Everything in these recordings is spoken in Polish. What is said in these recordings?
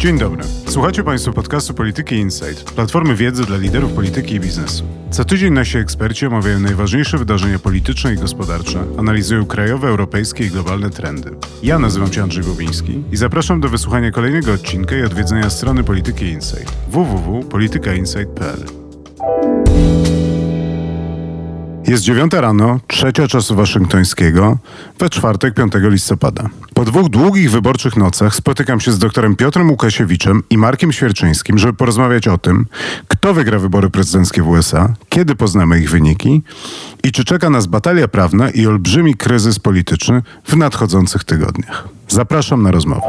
Dzień dobry. Słuchacie Państwo podcastu Polityki Insight, platformy wiedzy dla liderów polityki i biznesu. Co tydzień nasi eksperci omawiają najważniejsze wydarzenia polityczne i gospodarcze, analizują krajowe, europejskie i globalne trendy. Ja nazywam się Andrzej Bobiński i zapraszam do wysłuchania kolejnego odcinka i odwiedzenia strony Polityki Insight www.politykainsight.pl. Jest dziewiąta rano, trzecia czasu waszyngtońskiego, we czwartek 5 listopada. Po dwóch długich wyborczych nocach spotykam się z doktorem Piotrem Łukasiewiczem i Markiem Świerczyńskim, żeby porozmawiać o tym, kto wygra wybory prezydenckie w USA, kiedy poznamy ich wyniki i czy czeka nas batalia prawna i olbrzymi kryzys polityczny w nadchodzących tygodniach. Zapraszam na rozmowę.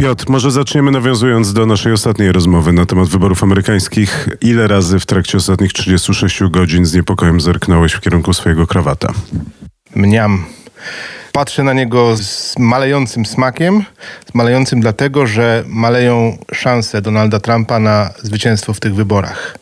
Piotr, może zaczniemy nawiązując do naszej ostatniej rozmowy na temat wyborów amerykańskich. Ile razy w trakcie ostatnich 36 godzin z niepokojem zerknąłeś w kierunku swojego krawata? Mniam. Patrzę na niego z malejącym smakiem, z malejącym dlatego, że maleją szanse Donalda Trumpa na zwycięstwo w tych wyborach.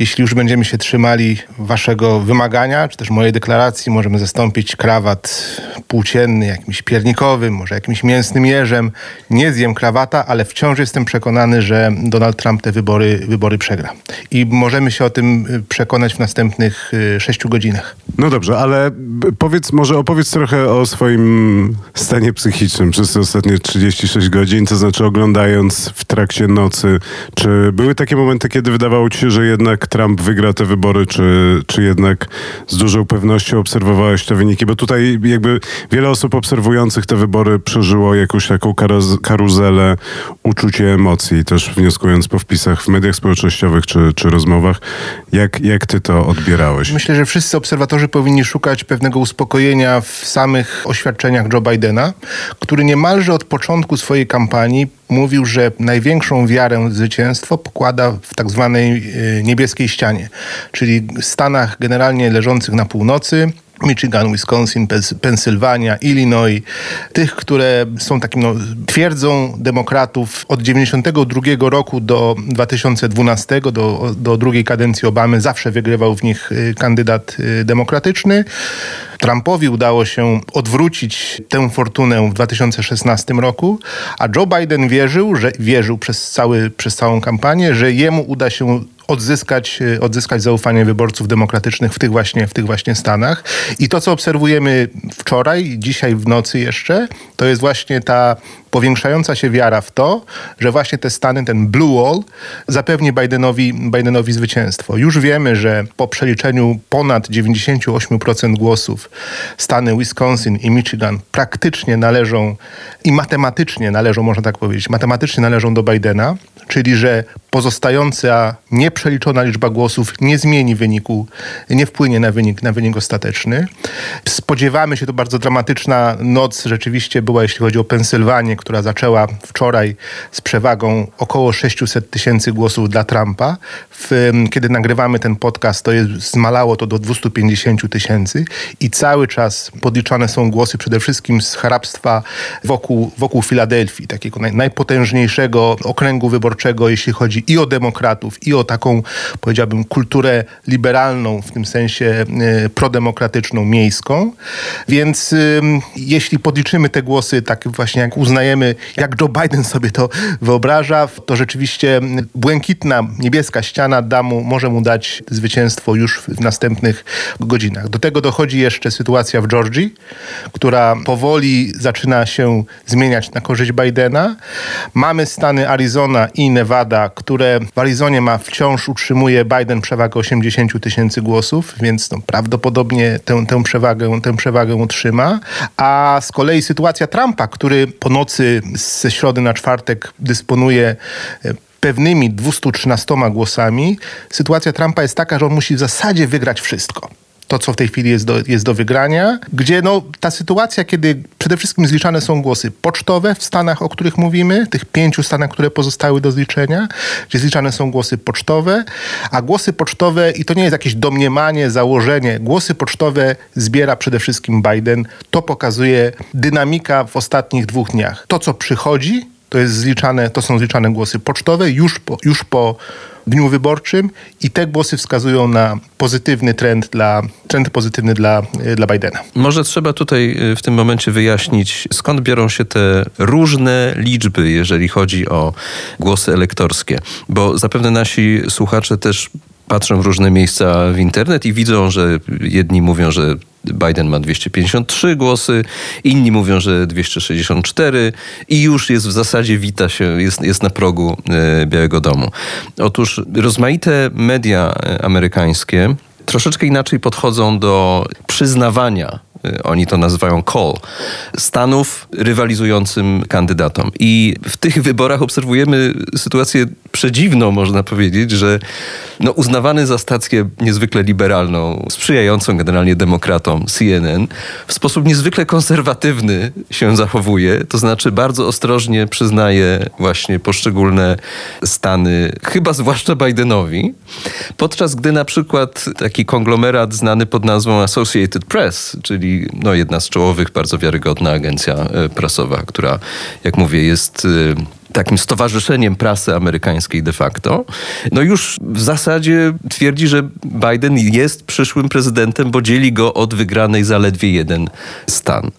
Jeśli już będziemy się trzymali waszego wymagania, czy też mojej deklaracji, możemy zastąpić krawat płócienny jakimś piernikowym, może jakimś mięsnym jeżem. Nie zjem krawata, ale wciąż jestem przekonany, że Donald Trump te wybory, wybory przegra. I możemy się o tym y, przekonać w następnych y, sześciu godzinach. No dobrze, ale powiedz, może opowiedz trochę o swoim stanie psychicznym przez te ostatnie 36 godzin, to znaczy oglądając w trakcie nocy. Czy były takie momenty, kiedy wydawało ci się, że jednak Trump wygra te wybory, czy, czy jednak z dużą pewnością obserwowałeś te wyniki? Bo tutaj jakby wiele osób obserwujących te wybory przeżyło jakąś taką karuzelę uczucie emocji, też wnioskując po wpisach w mediach społecznościowych czy, czy rozmowach. Jak, jak ty to odbierałeś? Myślę, że wszyscy obserwatorzy powinni szukać pewnego uspokojenia w samych oświadczeniach Joe Bidena, który niemalże od początku swojej kampanii mówił, że największą wiarę w zwycięstwo pokłada w tak zwanej e, niebieskiej ścianie, czyli Stanach generalnie leżących na północy, Michigan, Wisconsin, Pensylwania, Illinois, tych, które są takim no, twierdzą demokratów od 92 roku do 2012, do, do drugiej kadencji Obamy, zawsze wygrywał w nich y, kandydat y, demokratyczny. Trumpowi udało się odwrócić tę fortunę w 2016 roku, a Joe Biden wierzył, że wierzył przez, cały, przez całą kampanię, że jemu uda się odzyskać, e, odzyskać zaufanie wyborców demokratycznych w tych właśnie, w tych właśnie Stanach. I to, co obserwujemy wczoraj, dzisiaj w nocy jeszcze, to jest właśnie ta powiększająca się wiara w to, że właśnie te Stany, ten Blue Wall zapewni Bidenowi, Bidenowi zwycięstwo. Już wiemy, że po przeliczeniu ponad 98% głosów Stany Wisconsin i Michigan praktycznie należą i matematycznie należą, można tak powiedzieć, matematycznie należą do Bidena, czyli że pozostająca nieprzeliczona liczba głosów nie zmieni wyniku, nie wpłynie na wynik, na wynik ostateczny. Spodziewamy się, to bardzo dramatyczna noc rzeczywiście była, jeśli chodzi o Pensylwanię, która zaczęła wczoraj z przewagą około 600 tysięcy głosów dla Trumpa. W, kiedy nagrywamy ten podcast, to jest, zmalało to do 250 tysięcy i cały czas podliczane są głosy przede wszystkim z hrabstwa wokół, wokół Filadelfii, takiego naj, najpotężniejszego okręgu wyborczego, jeśli chodzi i o demokratów, i o taką, powiedziałbym, kulturę liberalną, w tym sensie y, prodemokratyczną, miejską. Więc y, jeśli podliczymy te głosy, tak właśnie jak uznajemy, jak Joe Biden sobie to wyobraża, to rzeczywiście błękitna, niebieska ściana da mu, może mu dać zwycięstwo już w następnych godzinach. Do tego dochodzi jeszcze sytuacja w Georgii, która powoli zaczyna się zmieniać na korzyść Bidena. Mamy stany Arizona i Nevada, które w Arizonie ma wciąż utrzymuje Biden przewagę 80 tysięcy głosów, więc no, prawdopodobnie tę, tę, przewagę, tę przewagę utrzyma. A z kolei sytuacja Trumpa, który po nocy nocy ze środy na czwartek dysponuje e, pewnymi 213 głosami, sytuacja Trumpa jest taka, że on musi w zasadzie wygrać wszystko to, co w tej chwili jest do, jest do wygrania, gdzie no, ta sytuacja, kiedy przede wszystkim zliczane są głosy pocztowe w Stanach, o których mówimy, tych pięciu Stanach, które pozostały do zliczenia, gdzie zliczane są głosy pocztowe, a głosy pocztowe, i to nie jest jakieś domniemanie, założenie, głosy pocztowe zbiera przede wszystkim Biden. To pokazuje dynamika w ostatnich dwóch dniach. To, co przychodzi, to, jest zliczane, to są zliczane głosy pocztowe już po, już po dniu wyborczym i te głosy wskazują na pozytywny trend dla, trend pozytywny dla, dla Bidena. Może trzeba tutaj y, w tym momencie wyjaśnić, skąd biorą się te różne liczby, jeżeli chodzi o głosy elektorskie, bo zapewne nasi słuchacze też patrzą w różne miejsca w internet i widzą, że jedni mówią, że Biden ma 253 głosy, inni mówią, że 264 i już jest w zasadzie wita się, jest, jest na progu e, Białego Domu. Otóż rozmaite media e, amerykańskie troszeczkę inaczej podchodzą do przyznawania oni to nazywają call, stanów rywalizującym kandydatom. I w tych wyborach obserwujemy sytuację przedziwną, można powiedzieć, że no, uznawany za stację niezwykle liberalną, sprzyjającą generalnie demokratom CNN, w sposób niezwykle konserwatywny się zachowuje, to znaczy bardzo ostrożnie przyznaje właśnie poszczególne stany, chyba zwłaszcza Bidenowi, podczas gdy na przykład taki konglomerat znany pod nazwą Associated Press, czyli no, jedna z czołowych, bardzo wiarygodna agencja e, prasowa, która, jak mówię, jest e, takim stowarzyszeniem prasy amerykańskiej de facto, no już w zasadzie twierdzi, że Biden jest przyszłym prezydentem, bo dzieli go od wygranej zaledwie jeden stan.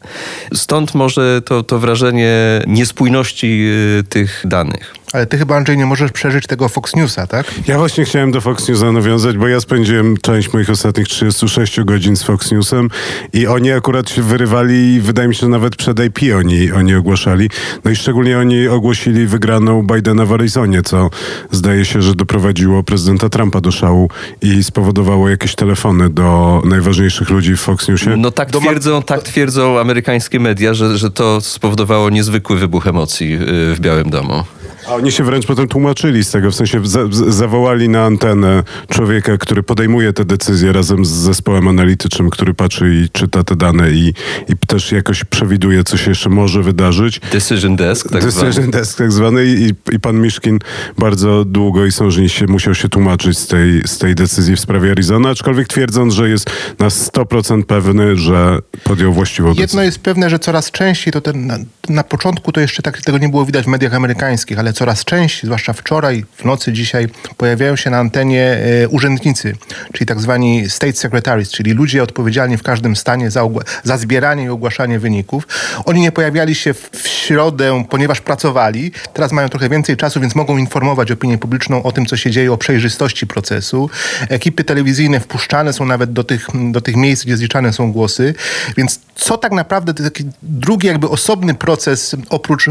Stąd może to, to wrażenie niespójności e, tych danych. Ale ty chyba, Andrzej, nie możesz przeżyć tego Fox Newsa, tak? Ja właśnie chciałem do Fox Newsa nawiązać, bo ja spędziłem część moich ostatnich 36 godzin z Fox Newsem i oni akurat się wyrywali, wydaje mi się, że nawet przed IP oni, oni ogłaszali. No i szczególnie oni ogłosili wygraną Bidena w Arizonie, co zdaje się, że doprowadziło prezydenta Trumpa do szału i spowodowało jakieś telefony do najważniejszych ludzi w Fox Newsie. No tak twierdzą, tak twierdzą amerykańskie media, że, że to spowodowało niezwykły wybuch emocji y, w Białym Domu. A oni się wręcz potem tłumaczyli z tego, w sensie za, zawołali na antenę człowieka, który podejmuje te decyzje razem z zespołem analitycznym, który patrzy i czyta te dane i, i też jakoś przewiduje, co się jeszcze może wydarzyć. Decision Desk, tak Decision zwany. Desk, tak zwany. I, I pan Miszkin bardzo długo i sążnie się musiał się tłumaczyć z tej, z tej decyzji w sprawie Arizona, aczkolwiek twierdząc, że jest na 100% pewny, że podjął właściwą decyzję. Jedno jest pewne, że coraz częściej, to ten, na, na początku to jeszcze tak tego nie było widać w mediach amerykańskich, ale coraz częściej, zwłaszcza wczoraj, w nocy dzisiaj, pojawiają się na antenie e, urzędnicy, czyli tak zwani state secretaries, czyli ludzie odpowiedzialni w każdym stanie za, za zbieranie i ogłaszanie wyników. Oni nie pojawiali się w, w środę, ponieważ pracowali. Teraz mają trochę więcej czasu, więc mogą informować opinię publiczną o tym, co się dzieje, o przejrzystości procesu. Ekipy telewizyjne wpuszczane są nawet do tych, do tych miejsc, gdzie zliczane są głosy. Więc co tak naprawdę, to taki drugi jakby osobny proces, oprócz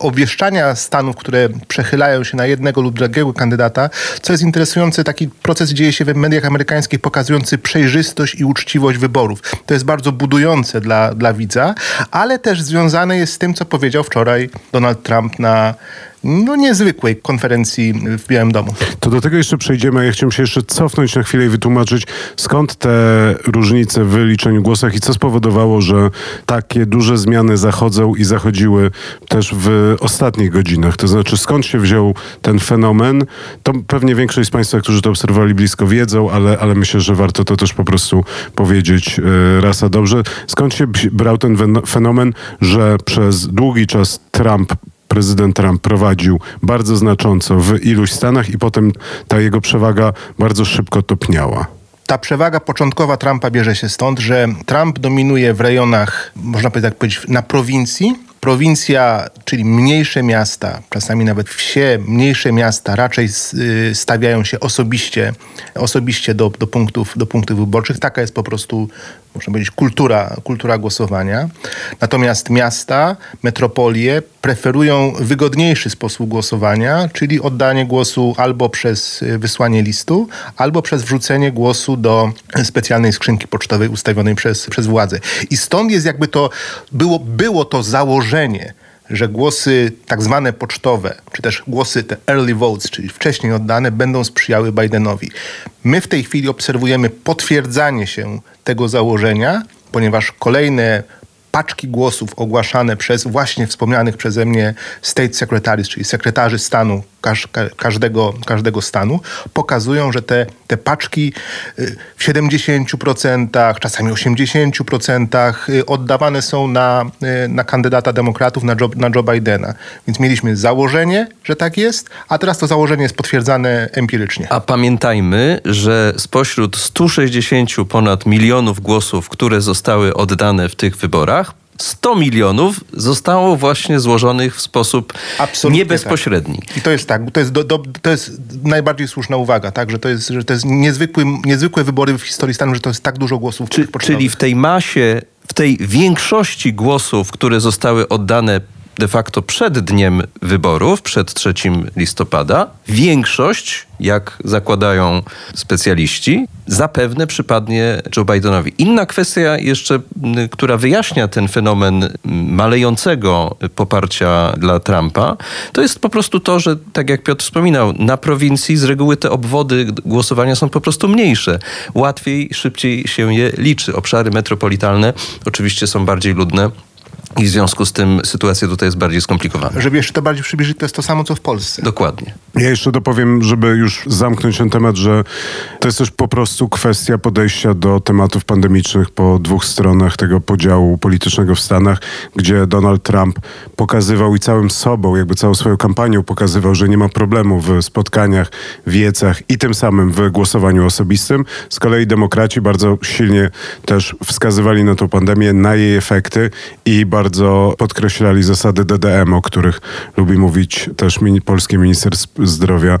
obwieszczania stanów, które przechylają się na jednego lub drugiego kandydata. Co jest interesujące, taki proces dzieje się w mediach amerykańskich pokazujący przejrzystość i uczciwość wyborów. To jest bardzo budujące dla, dla widza, ale też związane jest z tym, co powiedział wczoraj Donald Trump na no, niezwykłej konferencji w Białym Domu. To do tego jeszcze przejdziemy, ja chciałem się jeszcze cofnąć na chwilę i wytłumaczyć, skąd te różnice w liczeniu głosach i co spowodowało, że takie duże zmiany zachodzą i zachodziły też w ostatnich godzinach. To znaczy, skąd się wziął ten fenomen, to pewnie większość z Państwa, którzy to obserwowali blisko wiedzą, ale, ale myślę, że warto to też po prostu powiedzieć e, raz a dobrze. Skąd się brał ten fenomen, że przez długi czas Trump prezydent Trump prowadził bardzo znacząco w iluś stanach i potem ta jego przewaga bardzo szybko topniała. Ta przewaga początkowa Trumpa bierze się stąd, że Trump dominuje w rejonach, można tak powiedzieć na prowincji, prowincja, czyli mniejsze miasta, czasami nawet wsie, mniejsze miasta raczej y, stawiają się osobiście, osobiście do, do, punktów, do punktów wyborczych. Taka jest po prostu, można powiedzieć, kultura, kultura głosowania. Natomiast miasta, metropolie preferują wygodniejszy sposób głosowania, czyli oddanie głosu albo przez y, wysłanie listu, albo przez wrzucenie głosu do specjalnej skrzynki pocztowej ustawionej przez, przez władzę. I stąd jest jakby to, było, było to założenie, że głosy tak zwane pocztowe, czy też głosy te early votes, czyli wcześniej oddane, będą sprzyjały Bidenowi. My w tej chwili obserwujemy potwierdzanie się tego założenia, ponieważ kolejne paczki głosów ogłaszane przez właśnie wspomnianych przeze mnie state secretaries, czyli sekretarzy stanu każ, każdego, każdego stanu, pokazują, że te, te paczki y, w 70%, czasami 80% y, oddawane są na, y, na kandydata demokratów, na Joe, na Joe Bidena. Więc mieliśmy założenie, że tak jest, a teraz to założenie jest potwierdzane empirycznie. A pamiętajmy, że spośród 160 ponad milionów głosów, które zostały oddane w tych wyborach, 100 milionów zostało właśnie złożonych w sposób Absolutnie niebezpośredni. Tak. I to jest tak, to jest, do, do, to jest najbardziej słuszna uwaga, tak, że to jest, że to jest niezwykły, niezwykłe wybory w historii stanu, że to jest tak dużo głosów. Czy, czyli w tej masie, w tej większości głosów, które zostały oddane de facto przed dniem wyborów, przed 3 listopada, większość, jak zakładają specjaliści, zapewne przypadnie Joe Bidenowi. Inna kwestia jeszcze, która wyjaśnia ten fenomen malejącego poparcia dla Trumpa, to jest po prostu to, że tak jak Piotr wspominał, na prowincji z reguły te obwody głosowania są po prostu mniejsze. Łatwiej, szybciej się je liczy. Obszary metropolitalne oczywiście są bardziej ludne i w związku z tym sytuacja tutaj jest bardziej skomplikowana. Żeby jeszcze to bardziej przybliżyć, to jest to samo, co w Polsce. Dokładnie. Ja jeszcze dopowiem, żeby już zamknąć ten temat, że to jest też po prostu kwestia podejścia do tematów pandemicznych po dwóch stronach tego podziału politycznego w Stanach, gdzie Donald Trump pokazywał i całym sobą, jakby całą swoją kampanią pokazywał, że nie ma problemu w spotkaniach, wiecach i tym samym w głosowaniu osobistym. Z kolei demokraci bardzo silnie też wskazywali na tą pandemię, na jej efekty i bardzo podkreślali zasady DDM, o których lubi mówić też polski minister zdrowia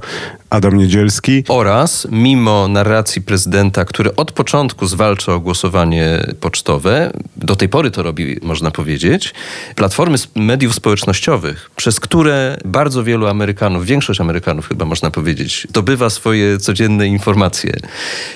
Adam Niedzielski. Oraz mimo narracji prezydenta, który od początku zwalcza o głosowanie pocztowe, do tej pory to robi, można powiedzieć, platformy mediów społecznościowych, przez które bardzo wielu Amerykanów, większość Amerykanów chyba można powiedzieć, zdobywa swoje codzienne informacje,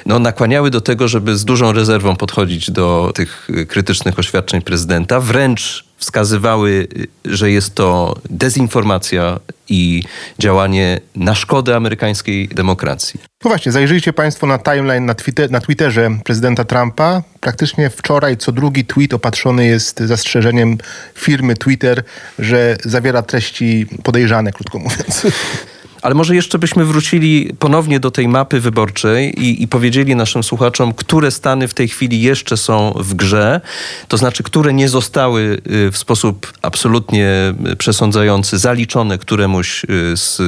no, nakłaniały do tego, żeby z dużą rezerwą podchodzić do tych krytycznych oświadczeń prezydenta, wręcz wskazywały, że jest to dezinformacja i działanie na szkodę amerykańskiej demokracji. No właśnie, zajrzyjcie Państwo na timeline na, na Twitterze prezydenta Trumpa. Praktycznie wczoraj co drugi tweet opatrzony jest zastrzeżeniem firmy Twitter, że zawiera treści podejrzane, krótko mówiąc. Ale może jeszcze byśmy wrócili ponownie do tej mapy wyborczej i, i, powiedzieli naszym słuchaczom, które stany w tej chwili jeszcze są w grze, to znaczy, które nie zostały y, w sposób absolutnie przesądzający zaliczone któremuś y, z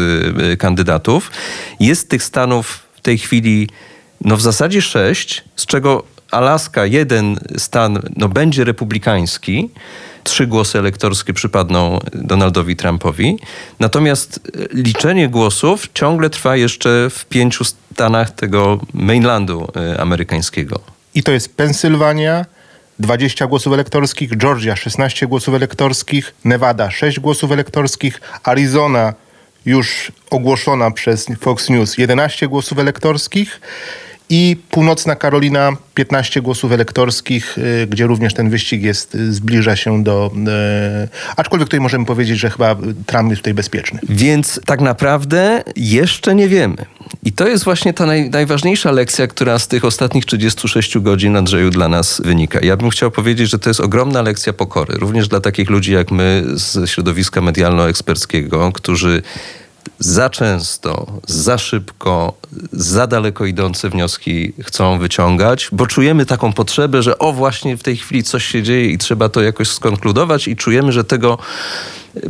y, kandydatów. Jest tych stanów w tej chwili no w zasadzie sześć, z czego Alaska, jeden stan, no będzie republikański, trzy głosy elektorskie przypadną Donaldowi Trumpowi. Natomiast liczenie głosów ciągle trwa jeszcze w pięciu stanach tego mainlandu e, amerykańskiego. I to jest Pensylwania, 20 głosów elektorskich, Georgia 16 głosów elektorskich, Nevada 6 głosów elektorskich, Arizona już ogłoszona przez Fox News 11 głosów elektorskich i północna Karolina 15 głosów elektorskich, y, gdzie również ten wyścig jest, y, zbliża się do... Y, aczkolwiek tutaj możemy powiedzieć, że chyba Trump jest tutaj bezpieczny. Więc tak naprawdę jeszcze nie wiemy. I to jest właśnie ta naj, najważniejsza lekcja, która z tych ostatnich 36 godzin, Andrzeju, dla nas wynika. Ja bym chciał powiedzieć, że to jest ogromna lekcja pokory, również dla takich ludzi jak my z środowiska medialno-eksperckiego, którzy za często, za szybko, za daleko idące wnioski chcą wyciągać, bo czujemy taką potrzebę, że o właśnie w tej chwili coś się dzieje i trzeba to jakoś skonkludować i czujemy, że tego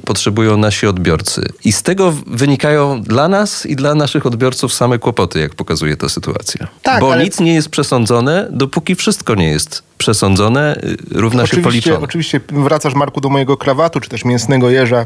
potrzebują nasi odbiorcy. I z tego wynikają dla nas i dla naszych odbiorców same kłopoty, jak pokazuje ta sytuacja. Tak, Bo ale... nic nie jest przesądzone, dopóki wszystko nie jest przesądzone, równa oczywiście, się policzone. Oczywiście wracasz, Marku, do mojego krawatu, czy też mięsnego jeża,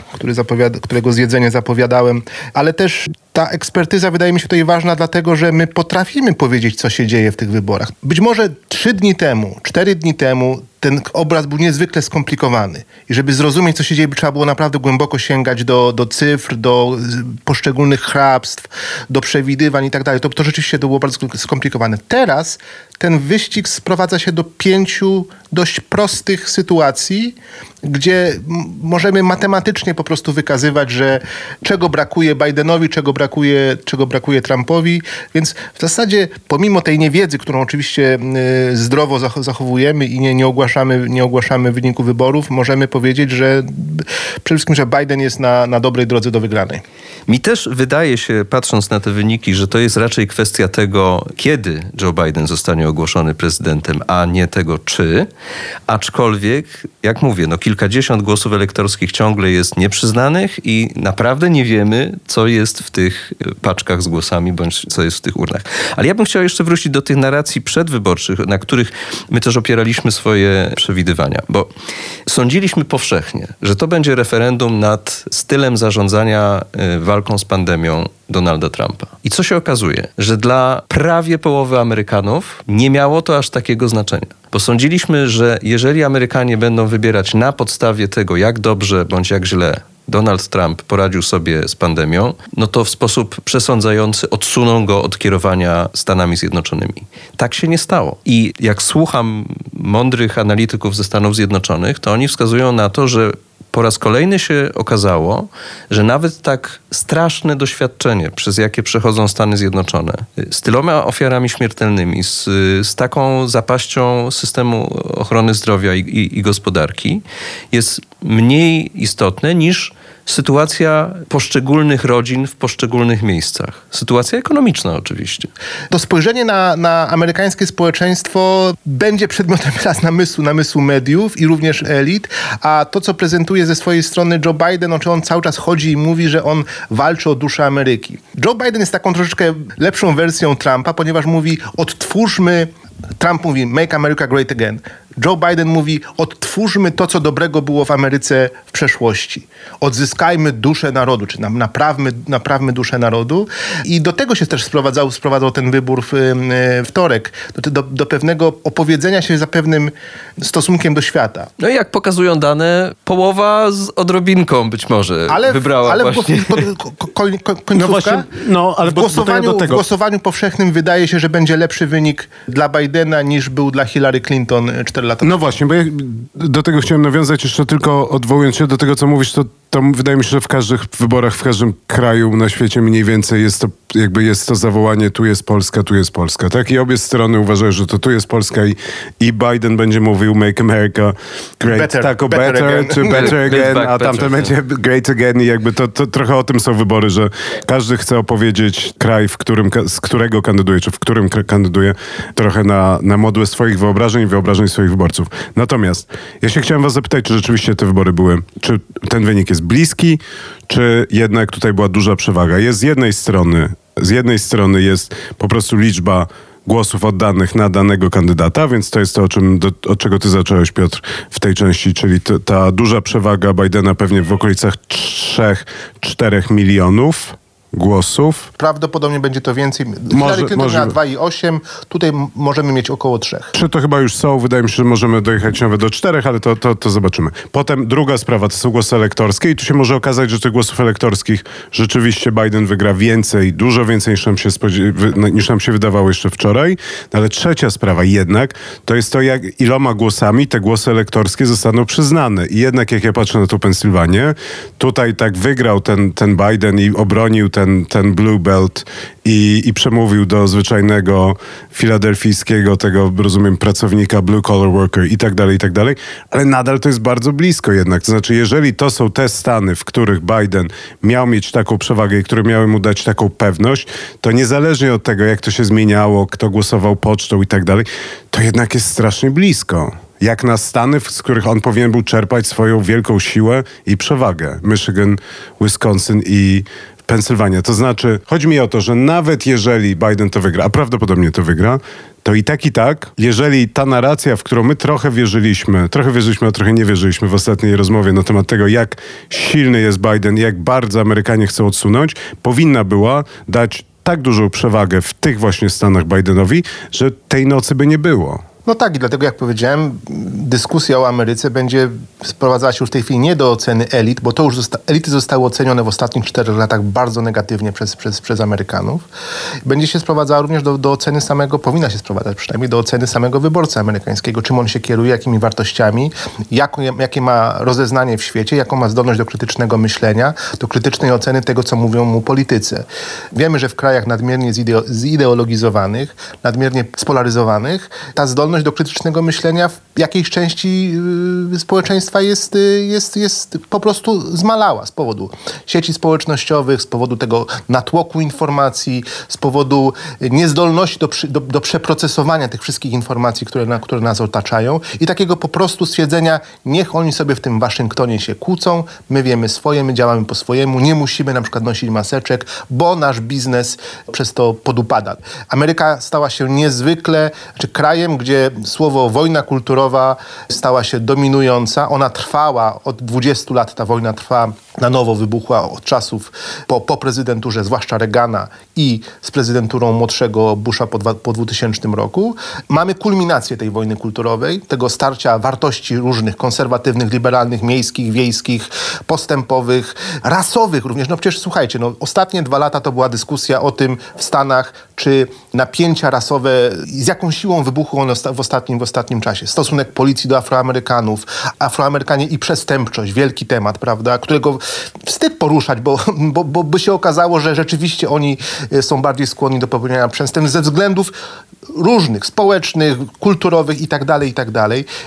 którego zjedzenie zapowiadałem, ale też ta ekspertyza wydaje mi się tutaj ważna, dlatego że my potrafimy powiedzieć, co się dzieje w tych wyborach. Być może trzy dni temu, cztery dni temu ten obraz był niezwykle skomplikowany. I żeby zrozumieć, co się dzieje, trzeba było naprawdę głęboko sięgać do, do cyfr, do poszczególnych hrabstw, do przewidywań i tak dalej. To, to rzeczywiście to było bardzo skomplikowane. Teraz ten wyścig sprowadza się do pięciu pięciu dość prostych sytuacji, gdzie możemy matematycznie po prostu wykazywać, że czego brakuje Bidenowi, czego brakuje, czego brakuje Trumpowi. Więc w zasadzie pomimo tej niewiedzy, którą oczywiście y, zdrowo zachowujemy i nie, nie, ogłaszamy, nie ogłaszamy wyniku wyborów, możemy powiedzieć, że przede wszystkim, że Biden jest na, na dobrej drodze do wygranej. Mi też wydaje się, patrząc na te wyniki, że to jest raczej kwestia tego, kiedy Joe Biden zostanie ogłoszony prezydentem, a nie tego czy. Aczkolwiek, jak mówię, no kilkadziesiąt głosów elektorskich ciągle jest nieprzyznanych i naprawdę nie wiemy, co jest w tych paczkach z głosami, bądź co jest w tych urnach. Ale ja bym chciał jeszcze wrócić do tych narracji przedwyborczych, na których my też opieraliśmy swoje przewidywania, bo sądziliśmy powszechnie, że to będzie referendum nad stylem zarządzania y, walką z pandemią Donalda Trumpa. I co się okazuje? Że dla prawie połowy Amerykanów nie miało to aż takiego znaczenia. Bo sądziliśmy, że jeżeli Amerykanie będą wybierać na podstawie tego, jak dobrze bądź jak źle Donald Trump poradził sobie z pandemią, no to w sposób przesądzający odsuną go od kierowania Stanami Zjednoczonymi. Tak się nie stało. I jak słucham mądrych analityków ze Stanów Zjednoczonych, to oni wskazują na to, że po raz kolejny się okazało, że nawet tak straszne doświadczenie, przez jakie przechodzą Stany Zjednoczone, z tyloma ofiarami śmiertelnymi, z, z taką zapaścią systemu ochrony zdrowia i, i, i gospodarki, jest mniej istotne niż sytuacja poszczególnych rodzin w poszczególnych miejscach. Sytuacja ekonomiczna oczywiście. To spojrzenie na, na amerykańskie społeczeństwo będzie przedmiotem teraz namysłu, namysłu mediów i również elit, a to, co prezentuje ze swojej strony Joe Biden, no, czy on cały czas chodzi i mówi, że on walczy o duszę Ameryki. Joe Biden jest taką troszeczkę lepszą wersją Trumpa, ponieważ mówi odtwórzmy Trump mówi Make America Great Again. Joe Biden mówi odtwórzmy to, co dobrego było w Ameryce w przeszłości. Odzyskajmy duszę narodu, czy naprawmy, naprawmy duszę narodu. I do tego się też sprowadzał, sprowadzał ten wybór w, w wtorek. Do, do, do, pewnego opowiedzenia się za pewnym stosunkiem do świata. No i jak pokazują dane, połowa z odrobinką być może ale, wybrała ale właśnie. Ale końcówka, no właśnie, no, ale w, głosowaniu, w głosowaniu powszechnym wydaje się, że będzie lepszy wynik dla Bidena niż był dla Hillary Clinton 4 lata No właśnie, bo ja do tego chciałem nawiązać jeszcze tylko odwołując się do tego, co mówisz, to, to wydaje mi się, że w każdych wyborach, w każdym kraju na świecie mniej więcej jest to, jakby jest to zawołanie tu jest Polska, tu jest Polska, tak? I obie strony uważają, że to tu jest Polska i, i Biden będzie mówił make America great, better, tak, o better, better czy better again, a tamten będzie great again i jakby to, to trochę o tym są wybory, że każdy chce opowiedzieć kraj, w którym, z którego kandyduje, czy w którym kandyduje, trochę na, na modłę swoich wyobrażeń i wyobrażeń swoich wyborców. Natomiast ja się chciałem was zapytać, czy rzeczywiście te wybory były, czy ten wynik jest bliski, czy jednak tutaj była duża przewaga? Jest z jednej strony, z jednej strony jest po prostu liczba głosów oddanych na danego kandydata, więc to jest to, o czym, do, od czego ty zacząłeś, Piotr, w tej części, czyli ta duża przewaga Bidena pewnie w okolicach 3-4 milionów głosów. Prawdopodobnie będzie to więcej. Może, Hillary może... miała 2,8, tutaj możemy mieć około 3. 3 to chyba już są, wydaje mi się, że możemy dojechać nawet do 4, ale to, to, to zobaczymy. Potem druga sprawa to są głosy elektorskie i tu się może okazać, że tych głosów elektorskich rzeczywiście Biden wygra więcej, dużo więcej niż nam się, niż nam się wydawało jeszcze wczoraj. No ale trzecia sprawa jednak to jest to, jak iloma głosami te głosy elektorskie zostaną przyznane. I jednak jak ja patrzę na tą Pensylwanię, tutaj tak wygrał ten, ten Biden i obronił ten, ten Blue Belt i, i przemówił do zwyczajnego filadelfijskiego, tego rozumiem, pracownika, blue collar worker i tak dalej, i tak dalej, ale nadal to jest bardzo blisko jednak. To znaczy, jeżeli to są te stany, w których Biden miał mieć taką przewagę i które miały mu dać taką pewność, to niezależnie od tego, jak to się zmieniało, kto głosował pocztą i tak dalej, to jednak jest strasznie blisko jak na Stany, z których on powinien był czerpać swoją wielką siłę i przewagę. Michigan, Wisconsin i Pensylwania. To znaczy, chodzi mi o to, że nawet jeżeli Biden to wygra, a prawdopodobnie to wygra, to i tak i tak, jeżeli ta narracja, w którą my trochę wierzyliśmy, trochę wierzyliśmy, a trochę nie wierzyliśmy w ostatniej rozmowie na temat tego, jak silny jest Biden, jak bardzo Amerykanie chcą odsunąć, powinna była dać tak dużą przewagę w tych właśnie Stanach Bidenowi, że tej nocy by nie było. No tak, i dlatego jak powiedziałem, dyskusja o Ameryce będzie sprowadzała się już w tej chwili nie do oceny elit, bo to już zosta elity zostały ocenione w ostatnich czterech latach bardzo negatywnie przez, przez, przez Amerykanów. Będzie się sprowadzała również do, do oceny samego, powinna się sprowadzać przynajmniej do oceny samego wyborcy amerykańskiego, czym on się kieruje, jakimi wartościami, jaką, jakie ma rozeznanie w świecie, jaką ma zdolność do krytycznego myślenia, do krytycznej oceny tego, co mówią mu politycy. Wiemy, że w krajach nadmiernie zideologizowanych, nadmiernie spolaryzowanych, ta zdolność do krytycznego myślenia w jakiejś części yy, społeczeństwa jest, yy, jest, jest po prostu zmalała z powodu sieci społecznościowych, z powodu tego natłoku informacji, z powodu niezdolności do, do, do przeprocesowania tych wszystkich informacji, które, na, które nas otaczają i takiego po prostu stwierdzenia, niech oni sobie w tym Waszyngtonie się kłócą, my wiemy swoje, my działamy po swojemu, nie musimy na przykład nosić maseczek, bo nasz biznes przez to podupada. Ameryka stała się niezwykle, czy krajem, gdzie słowo wojna kulturowa stała się dominująca. Ona trwała od 20 lat, ta wojna trwa na nowo wybuchła od czasów po, po prezydenturze, zwłaszcza Reagana i z prezydenturą młodszego Busha po, dwa, po 2000 roku. Mamy kulminację tej wojny kulturowej, tego starcia wartości różnych, konserwatywnych, liberalnych, miejskich, wiejskich, postępowych, rasowych również. No przecież słuchajcie, no, ostatnie dwa lata to była dyskusja o tym w Stanach, czy napięcia rasowe, z jaką siłą wybuchły one w ostatnim, w ostatnim czasie. Stosunek policji do Afroamerykanów, Afroamerykanie i przestępczość, wielki temat, prawda, którego wstyd poruszać, bo, bo, bo by się okazało, że rzeczywiście oni e, są bardziej skłonni do popełniania przestępstw ze względów różnych, społecznych, kulturowych i tak dalej, i tak.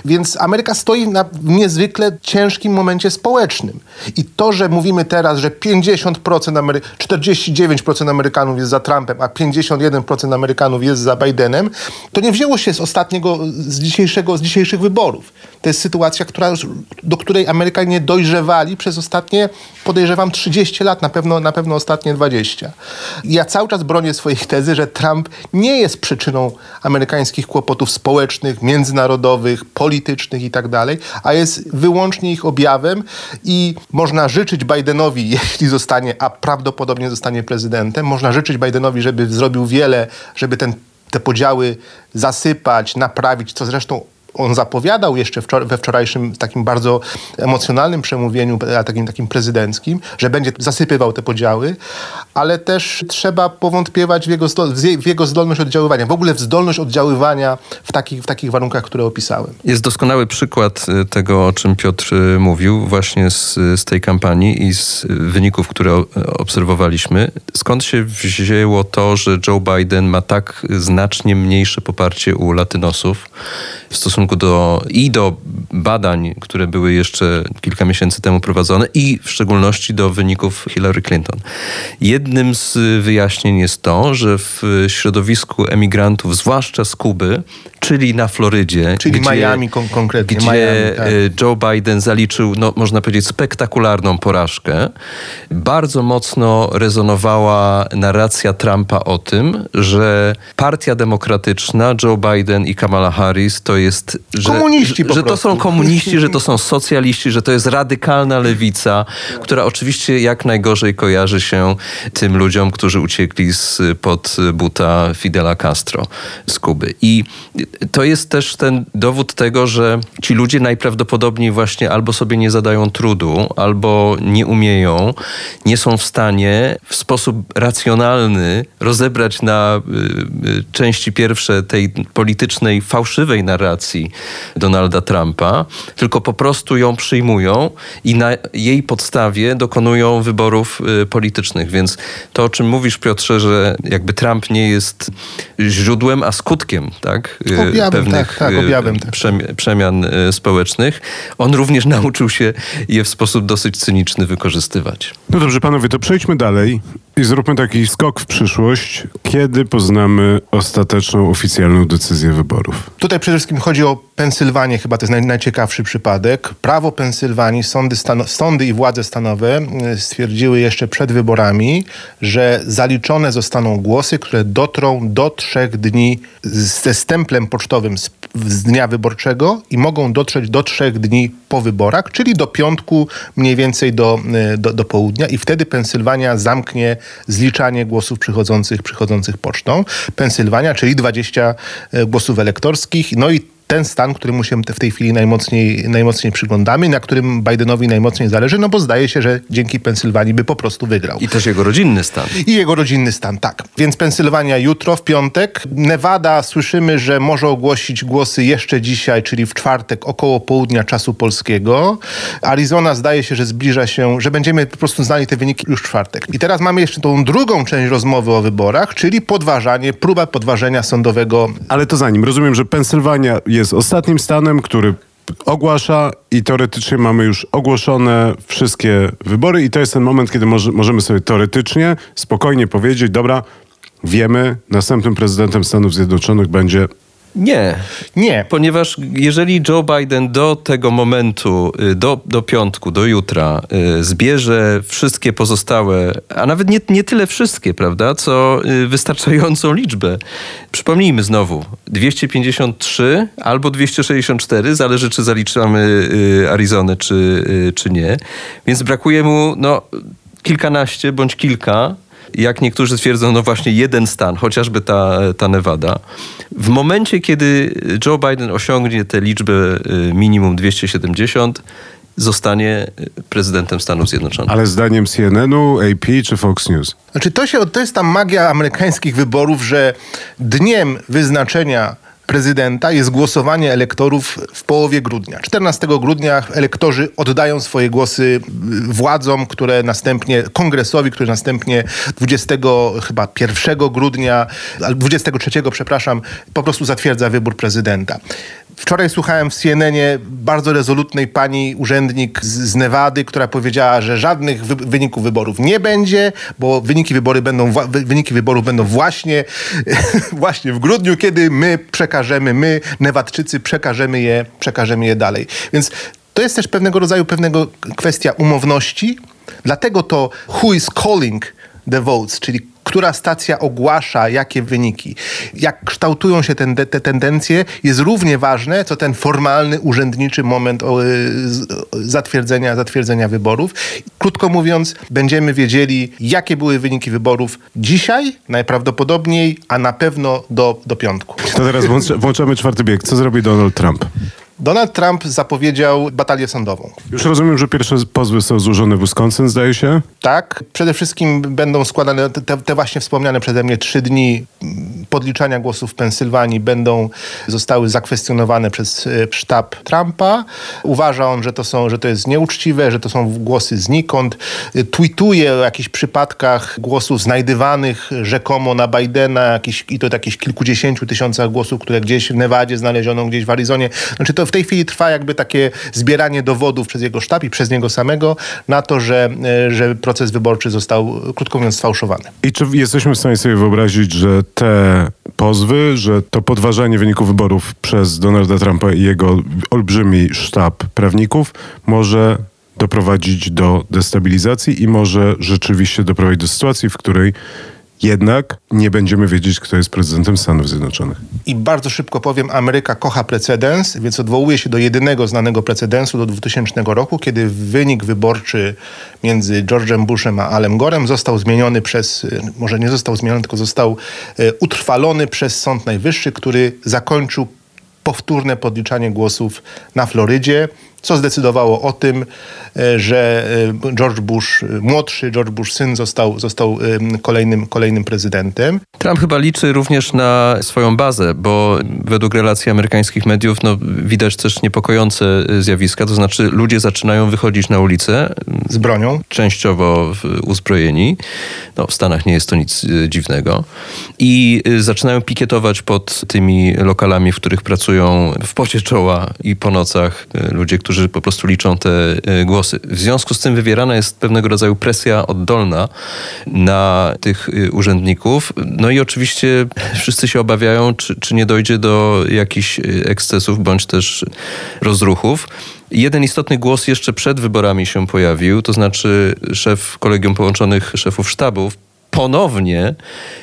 Więc Ameryka stoi na niezwykle ciężkim momencie społecznym. I to, że mówimy teraz, że 50% Amery 49% Amerykanów jest za Trumpem, a 51% Amerykanów jest za Bidenem, to nie wzięło się z ostatniego, z, dzisiejszego, z dzisiejszych wyborów. To jest sytuacja, która, do której Amerykanie dojrzewali przez ostatnie, podejrzewam, 30 lat, na pewno, na pewno ostatnie 20. Ja cały czas bronię swoich tezy, że Trump nie jest przyczyną amerykańskich kłopotów społecznych, międzynarodowych, politycznych i tak a jest wyłącznie ich objawem i można życzyć Bidenowi, jeśli zostanie, a prawdopodobnie zostanie prezydentem, można życzyć Bidenowi, żeby zrobił wiele, żeby ten, te podziały zasypać, naprawić, co zresztą on zapowiadał jeszcze wczor we wczorajszym takim bardzo emocjonalnym przemówieniu, takim, takim prezydenckim, że będzie zasypywał te podziały, ale też trzeba powątpiewać w jego, w jego zdolność oddziaływania, w ogóle w zdolność oddziaływania w takich, w takich warunkach, które opisałem. Jest doskonały przykład y, tego, o czym Piotr y, mówił, właśnie z, z tej kampanii i z wyników, które obserwowaliśmy. Skąd się wzięło to, że Joe Biden ma tak znacznie mniejsze poparcie u latynosów w stosunku do i do badań, które były jeszcze kilka miesięcy temu prowadzone i w szczególności do wyników Hillary Clinton. Jednym z wyjaśnień jest to, że w środowisku emigrantów, zwłaszcza z Kuby, czyli na Florydzie. Czyli gdzie, Miami kon konkretnie. Gdzie Miami, tak. E, Joe Biden zaliczył, no, można powiedzieć, spektakularną porażkę. Bardzo mocno rezonowała narracja Trumpa o tym, że Partia Demokratyczna, Joe Biden i Kamala Harris to jest... Że, komuniści że, że to są komuniści, że to są socjaliści, że to jest radykalna lewica, która oczywiście jak najgorzej kojarzy się tym ludziom, którzy uciekli z pod buta Fidela Castro z Kuby. I to jest też ten dowód tego, że ci ludzie najprawdopodobniej właśnie albo sobie nie zadają trudu, albo nie umieją, nie są w stanie w sposób racjonalny rozebrać na y, y, części pierwsze tej politycznej, fałszywej narracji Donalda Trumpa, tylko po prostu ją przyjmują i na jej podstawie dokonują wyborów y, politycznych. Więc to, o czym mówisz, Piotrze, że jakby Trump nie jest źródłem, a skutkiem, tak? objawem, pewnych tak, tak, objawem, tak. przemian społecznych. On również nauczył się je w sposób dosyć cyniczny wykorzystywać. No dobrze, panowie, to przejdźmy dalej i zróbmy taki skok w przyszłość. Kiedy poznamy ostateczną, oficjalną decyzję wyborów? Tutaj przede wszystkim chodzi o Pensylwanię, chyba to jest naj, najciekawszy przypadek. Prawo Pensylwanii, sądy, sądy i władze stanowe e, stwierdziły jeszcze przed wyborami, że zaliczone zostaną głosy, które dotrą do trzech dni ze stemplem pocztowym z, z dnia wyborczego i mogą dotrzeć do trzech dni po wyborach, czyli do piątku mniej więcej do, e, do, do południa i wtedy Pensylwania zamknie zliczanie głosów przychodzących, przychodzących pocztą. Pensylwania, czyli 20 e, głosów elektorskich, no i ten stan, któremu się w tej chwili najmocniej, najmocniej przyglądamy, na którym Bidenowi najmocniej zależy, no bo zdaje się, że dzięki Pensylwanii by po prostu wygrał. I też jego rodzinny stan. I jego rodzinny stan, tak. Więc Pensylwania jutro, w piątek. Nevada słyszymy, że może ogłosić głosy jeszcze dzisiaj, czyli w czwartek około południa czasu polskiego. Arizona zdaje się, że zbliża się, że będziemy po prostu znali te wyniki już w czwartek. I teraz mamy jeszcze tą drugą część rozmowy o wyborach, czyli podważanie, próba podważenia sądowego. Ale to zanim, rozumiem, że Pensylwania jest ostatnim stanem, który ogłasza i teoretycznie mamy już ogłoszone wszystkie wybory i to jest ten moment, kiedy może, możemy sobie teoretycznie spokojnie powiedzieć, dobra, wiemy, następnym prezydentem Stanów Zjednoczonych będzie nie. Nie. Ponieważ jeżeli Joe Biden do tego momentu, y, do, do piątku, do jutra y, zbierze wszystkie pozostałe, a nawet nie, nie tyle wszystkie, prawda, co y, wystarczającą liczbę. Przypomnijmy znowu, 253 albo 264, zależy czy zaliczamy Arizonę, czy, czy nie. Więc brakuje mu no, kilkanaście bądź kilka jak niektórzy twierdzą, no właśnie jeden stan, chociażby ta, ta Nevada. W momencie, kiedy Joe Biden osiągnie tę liczbę y, minimum 270, zostanie prezydentem Stanów Zjednoczonych. Ale zdaniem CNN-u, AP czy Fox News? Znaczy to, się, to jest ta magia amerykańskich wyborów, że dniem wyznaczenia prezydenta jest głosowanie elektorów w połowie grudnia. 14 grudnia elektorzy oddają swoje głosy władzom, które następnie, kongresowi, który następnie 20 chyba 1 grudnia, 23 przepraszam, po prostu zatwierdza wybór prezydenta. Wczoraj słuchałem w CNN-ie bardzo rezolutnej pani urzędnik z, z Nevady, która powiedziała, że żadnych wy wyników wyborów nie będzie, bo wyniki, wybory będą wyniki wyborów będą właśnie, właśnie w grudniu, kiedy my przekażemy, my, Newadczycy, przekażemy je, przekażemy je dalej. Więc to jest też pewnego rodzaju pewnego kwestia umowności. Dlatego to who is calling the votes, czyli która stacja ogłasza jakie wyniki. Jak kształtują się ten, te tendencje, jest równie ważne, co ten formalny, urzędniczy moment o, zatwierdzenia, zatwierdzenia wyborów. Krótko mówiąc, będziemy wiedzieli, jakie były wyniki wyborów dzisiaj, najprawdopodobniej, a na pewno do, do piątku. To teraz włączamy czwarty bieg. Co zrobi Donald Trump? Donald Trump zapowiedział batalię sądową. Już rozumiem, że pierwsze pozwy są złożone w Wisconsin, zdaje się? Tak. Przede wszystkim będą składane te, te właśnie wspomniane przeze mnie trzy dni podliczania głosów w Pensylwanii będą, zostały zakwestionowane przez e, sztab Trumpa. Uważa on, że to, są, że to jest nieuczciwe, że to są głosy znikąd. E, tweetuje o jakichś przypadkach głosów znajdywanych rzekomo na Bidena jakieś, i to jakieś kilkudziesięciu tysiącach głosów, które gdzieś w Nevadzie znaleziono, gdzieś w Arizonie. Znaczy to w tej chwili trwa jakby takie zbieranie dowodów przez jego sztab i przez niego samego na to, że, e, że proces wyborczy został, krótko mówiąc, sfałszowany. I czy jesteśmy w stanie sobie wyobrazić, że te pozwy, że to podważanie wyników wyborów przez Donalda Trumpa i jego olbrzymi sztab prawników może doprowadzić do destabilizacji i może rzeczywiście doprowadzić do sytuacji, w której jednak nie będziemy wiedzieć, kto jest prezydentem Stanów Zjednoczonych. I bardzo szybko powiem, Ameryka kocha precedens, więc odwołuje się do jedynego znanego precedensu do 2000 roku, kiedy wynik wyborczy między George'em Bushem a Alem Gorem został zmieniony przez, może nie został zmieniony, tylko został e, utrwalony przez Sąd Najwyższy, który zakończył powtórne podliczanie głosów na Florydzie co zdecydowało o tym, e, że e, George Bush młodszy, George Bush syn został, został kolejnym, kolejnym prezydentem. Trump chyba liczy również na swoją bazę, bo według relacji amerykańskich mediów no, widać też niepokojące zjawiska, to znaczy ludzie zaczynają wychodzić na ulicę. Z bronią. Częściowo uzbrojeni. No, w Stanach nie jest to nic e, dziwnego. I zaczynają pikietować pod tymi lokalami, w których pracują w pocie czoła i po nocach ludzie, którzy którzy po prostu liczą te e, głosy. W związku z tym wywierana jest pewnego rodzaju presja oddolna na tych e, urzędników. No i oczywiście wszyscy się obawiają, czy, czy nie dojdzie do jakichś e, ekscesów bądź też rozruchów. Jeden istotny głos jeszcze przed wyborami się pojawił, to znaczy szef Kolegium Połączonych Szefów Sztabów ponownie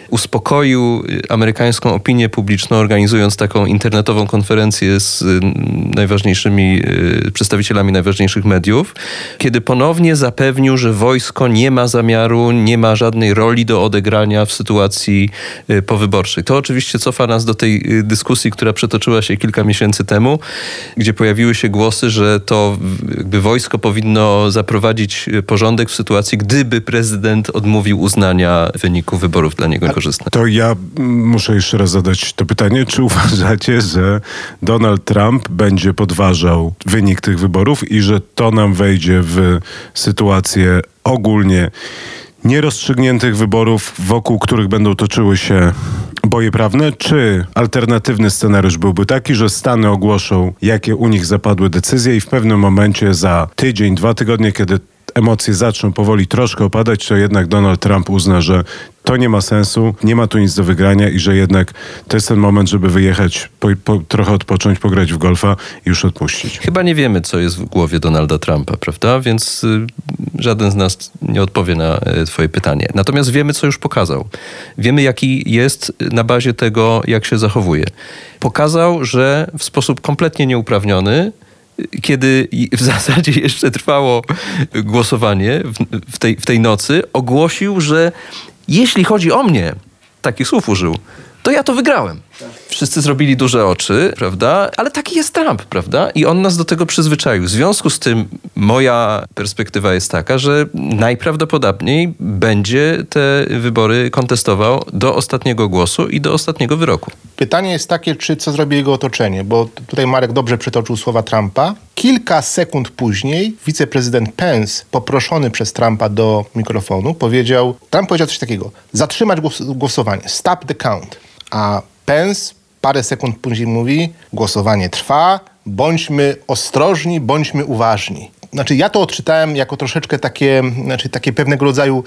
uspokoił amerykańską opinię publiczną, organizując taką internetową konferencję z y, najważniejszymi y, przedstawicielami najważniejszych mediów, kiedy ponownie zapewnił, że wojsko nie ma zamiaru, nie ma żadnej roli do odegrania w sytuacji y, powyborczej. To oczywiście cofa nas do tej dyskusji, która przetoczyła się kilka miesięcy temu, gdzie pojawiły się głosy, że to jakby wojsko powinno zaprowadzić porządek w sytuacji, gdyby prezydent odmówił uznania wyniku wyborów dla niego korzystne. To ja muszę jeszcze raz zadać to pytanie. Czy uważacie, że Donald Trump będzie podważał wynik tych wyborów i że to nam wejdzie w sytuację ogólnie nierozstrzygniętych wyborów, wokół których będą toczyły się boje prawne, czy alternatywny scenariusz byłby taki, że Stany ogłoszą, jakie u nich zapadły decyzje i w pewnym momencie za tydzień, dwa tygodnie, kiedy emocje zaczną powoli troszkę opadać, to jednak Donald Trump uzna, że to nie ma sensu, nie ma tu nic do wygrania i że jednak to jest ten moment, żeby wyjechać, po, po, trochę odpocząć, pograć w golfa i już odpuścić. Chyba nie wiemy, co jest w głowie Donalda Trumpa, prawda? Więc y, żaden z nas nie odpowie na y, twoje pytanie. Natomiast wiemy, co już pokazał. Wiemy, jaki jest na bazie tego, jak się zachowuje. Pokazał, że w sposób kompletnie nieuprawniony kiedy w zasadzie jeszcze trwało głosowanie w, w, tej, w tej nocy, ogłosił, że jeśli chodzi o mnie, takich słów użył, to ja to wygrałem. Wszyscy zrobili duże oczy, prawda? Ale taki jest Trump, prawda? I on nas do tego przyzwyczaił. W związku z tym moja perspektywa jest taka, że najprawdopodobniej będzie te wybory kontestował do ostatniego głosu i do ostatniego wyroku. Pytanie jest takie, czy co zrobi jego otoczenie, bo tutaj Marek dobrze przytoczył słowa Trumpa. Kilka sekund później wiceprezydent Pence, poproszony przez Trumpa do mikrofonu, powiedział, Trump powiedział coś takiego, zatrzymać głos głosowanie, stop the count. A Pence parę sekund później mówi: głosowanie trwa, bądźmy ostrożni, bądźmy uważni. Znaczy, ja to odczytałem jako troszeczkę takie, znaczy, takie pewnego rodzaju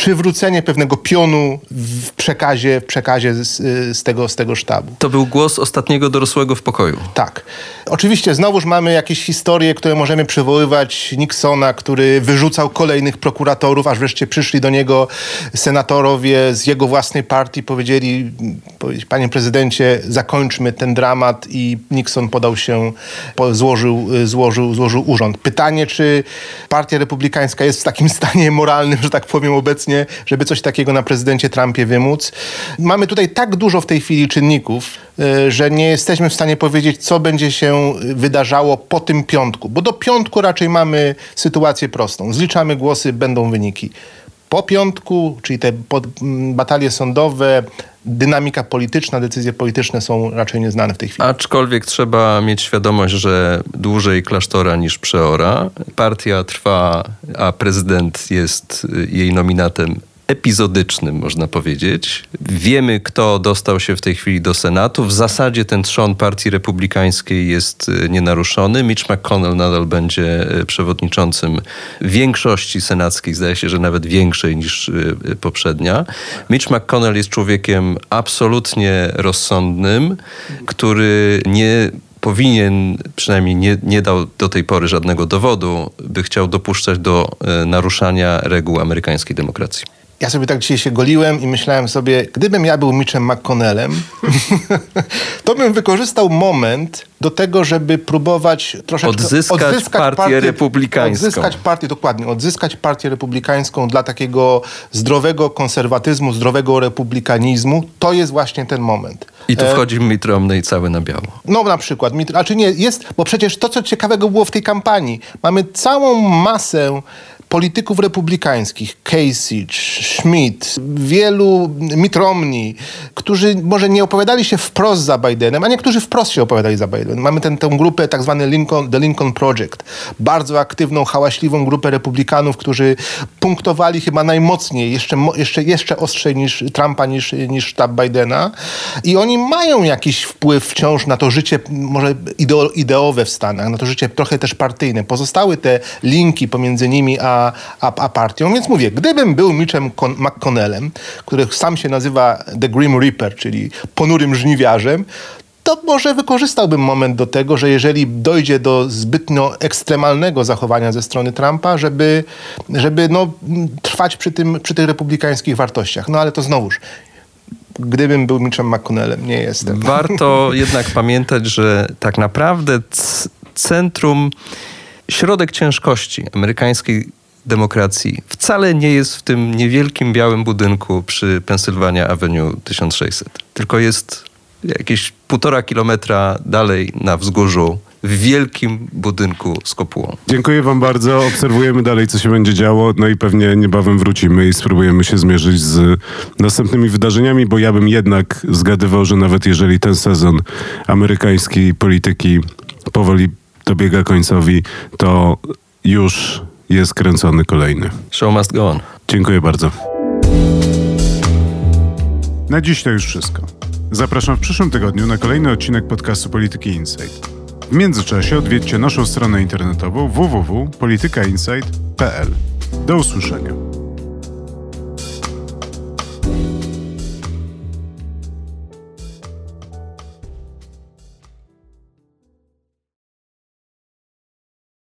przywrócenie pewnego pionu w przekazie, w przekazie z, z, tego, z tego sztabu. To był głos ostatniego dorosłego w pokoju. Tak. Oczywiście znowuż mamy jakieś historie, które możemy przywoływać. Nixona, który wyrzucał kolejnych prokuratorów, aż wreszcie przyszli do niego senatorowie z jego własnej partii, powiedzieli, panie prezydencie, zakończmy ten dramat i Nixon podał się, złożył, złożył, złożył urząd. Pytanie, czy partia republikańska jest w takim stanie moralnym, że tak powiem, obecnie obecnie, żeby coś takiego na prezydencie Trumpie wymóc. Mamy tutaj tak dużo w tej chwili czynników, y, że nie jesteśmy w stanie powiedzieć, co będzie się wydarzało po tym piątku, bo do piątku raczej mamy sytuację prostą. Zliczamy głosy, będą wyniki. Po piątku, czyli te batalie sądowe, dynamika polityczna, decyzje polityczne są raczej nieznane w tej chwili. Aczkolwiek trzeba mieć świadomość, że dłużej klasztora niż przeora. Partia trwa, a prezydent jest jej nominatem epizodycznym, można powiedzieć. Wiemy, kto dostał się w tej chwili do Senatu. W zasadzie ten trzon Partii Republikańskiej jest e, nienaruszony. Mitch McConnell nadal będzie e, przewodniczącym większości senackiej, zdaje się, że nawet większej niż e, poprzednia. Mitch McConnell jest człowiekiem absolutnie rozsądnym, który nie powinien, przynajmniej nie, nie dał do tej pory żadnego dowodu, by chciał dopuszczać do naruszania reguł amerykańskiej demokracji ja sobie tak dzisiaj się goliłem i myślałem sobie, gdybym ja był Mitchem McConnellem, to bym wykorzystał moment do tego, żeby próbować troszeczkę odzyskać, odzyskać partię, partię republikańską. Odzyskać partię, dokładnie, odzyskać partię republikańską dla takiego zdrowego konserwatyzmu, zdrowego republikanizmu. To jest właśnie ten moment. I tu e, wchodzi e... Mitt Romney cały na biało. No na przykład. A czy nie, jest, bo przecież to, co ciekawego było w tej kampanii, mamy całą masę polityków republikańskich, Kasich, Schmidt, wielu Mitt Romney, którzy może nie opowiadali się wprost za Bidenem, a niektórzy wprost się opowiadali za Bidenem. Mamy tę grupę tak zwany Lincoln, The Lincoln Project, bardzo aktywną, hałaśliwą grupę republikanów, którzy punktowali chyba najmocniej, jeszcze, jeszcze, jeszcze ostrzej niż Trumpa, niż, niż sztab Bidena i oni mają jakiś wpływ wciąż na to życie może ideowe w Stanach, na to życie trochę też partyjne. Pozostały te linki pomiędzy nimi a a, a, partią. Więc mówię, gdybym był Mitchem McConnellem, który sam się nazywa The Grim Reaper, czyli ponurym żniwiarzem, to może wykorzystałbym moment do tego, że jeżeli dojdzie do zbytnio ekstremalnego zachowania ze strony Trumpa, żeby, żeby no, trwać przy, tym, przy tych republikańskich wartościach. No ale to znowuż, gdybym był Mitchem McConnellem, nie jestem. Warto jednak pamiętać, że tak naprawdę centrum, środek ciężkości amerykańskiej demokracji wcale nie jest w tym niewielkim białym budynku przy Pennsylvania Avenue 1600, tylko jest jakieś półtora kilometra dalej na wzgórzu w wielkim budynku z kopułą. Dziękuję wam bardzo. Obserwujemy dalej, co się będzie działo. No i pewnie niebawem wrócimy i spróbujemy się zmierzyć z następnymi wydarzeniami, bo ja bym jednak zgadywał, że nawet jeżeli ten sezon amerykańskiej polityki powoli dobiega końcowi, to już jest kręcony kolejny. Show must go on. Dziękuję bardzo. Na dziś to już wszystko. Zapraszam w przyszłym tygodniu na kolejny odcinek podcastu Polityki Insight. W międzyczasie odwiedźcie naszą stronę internetową www.politykainsight.pl. Do usłyszenia.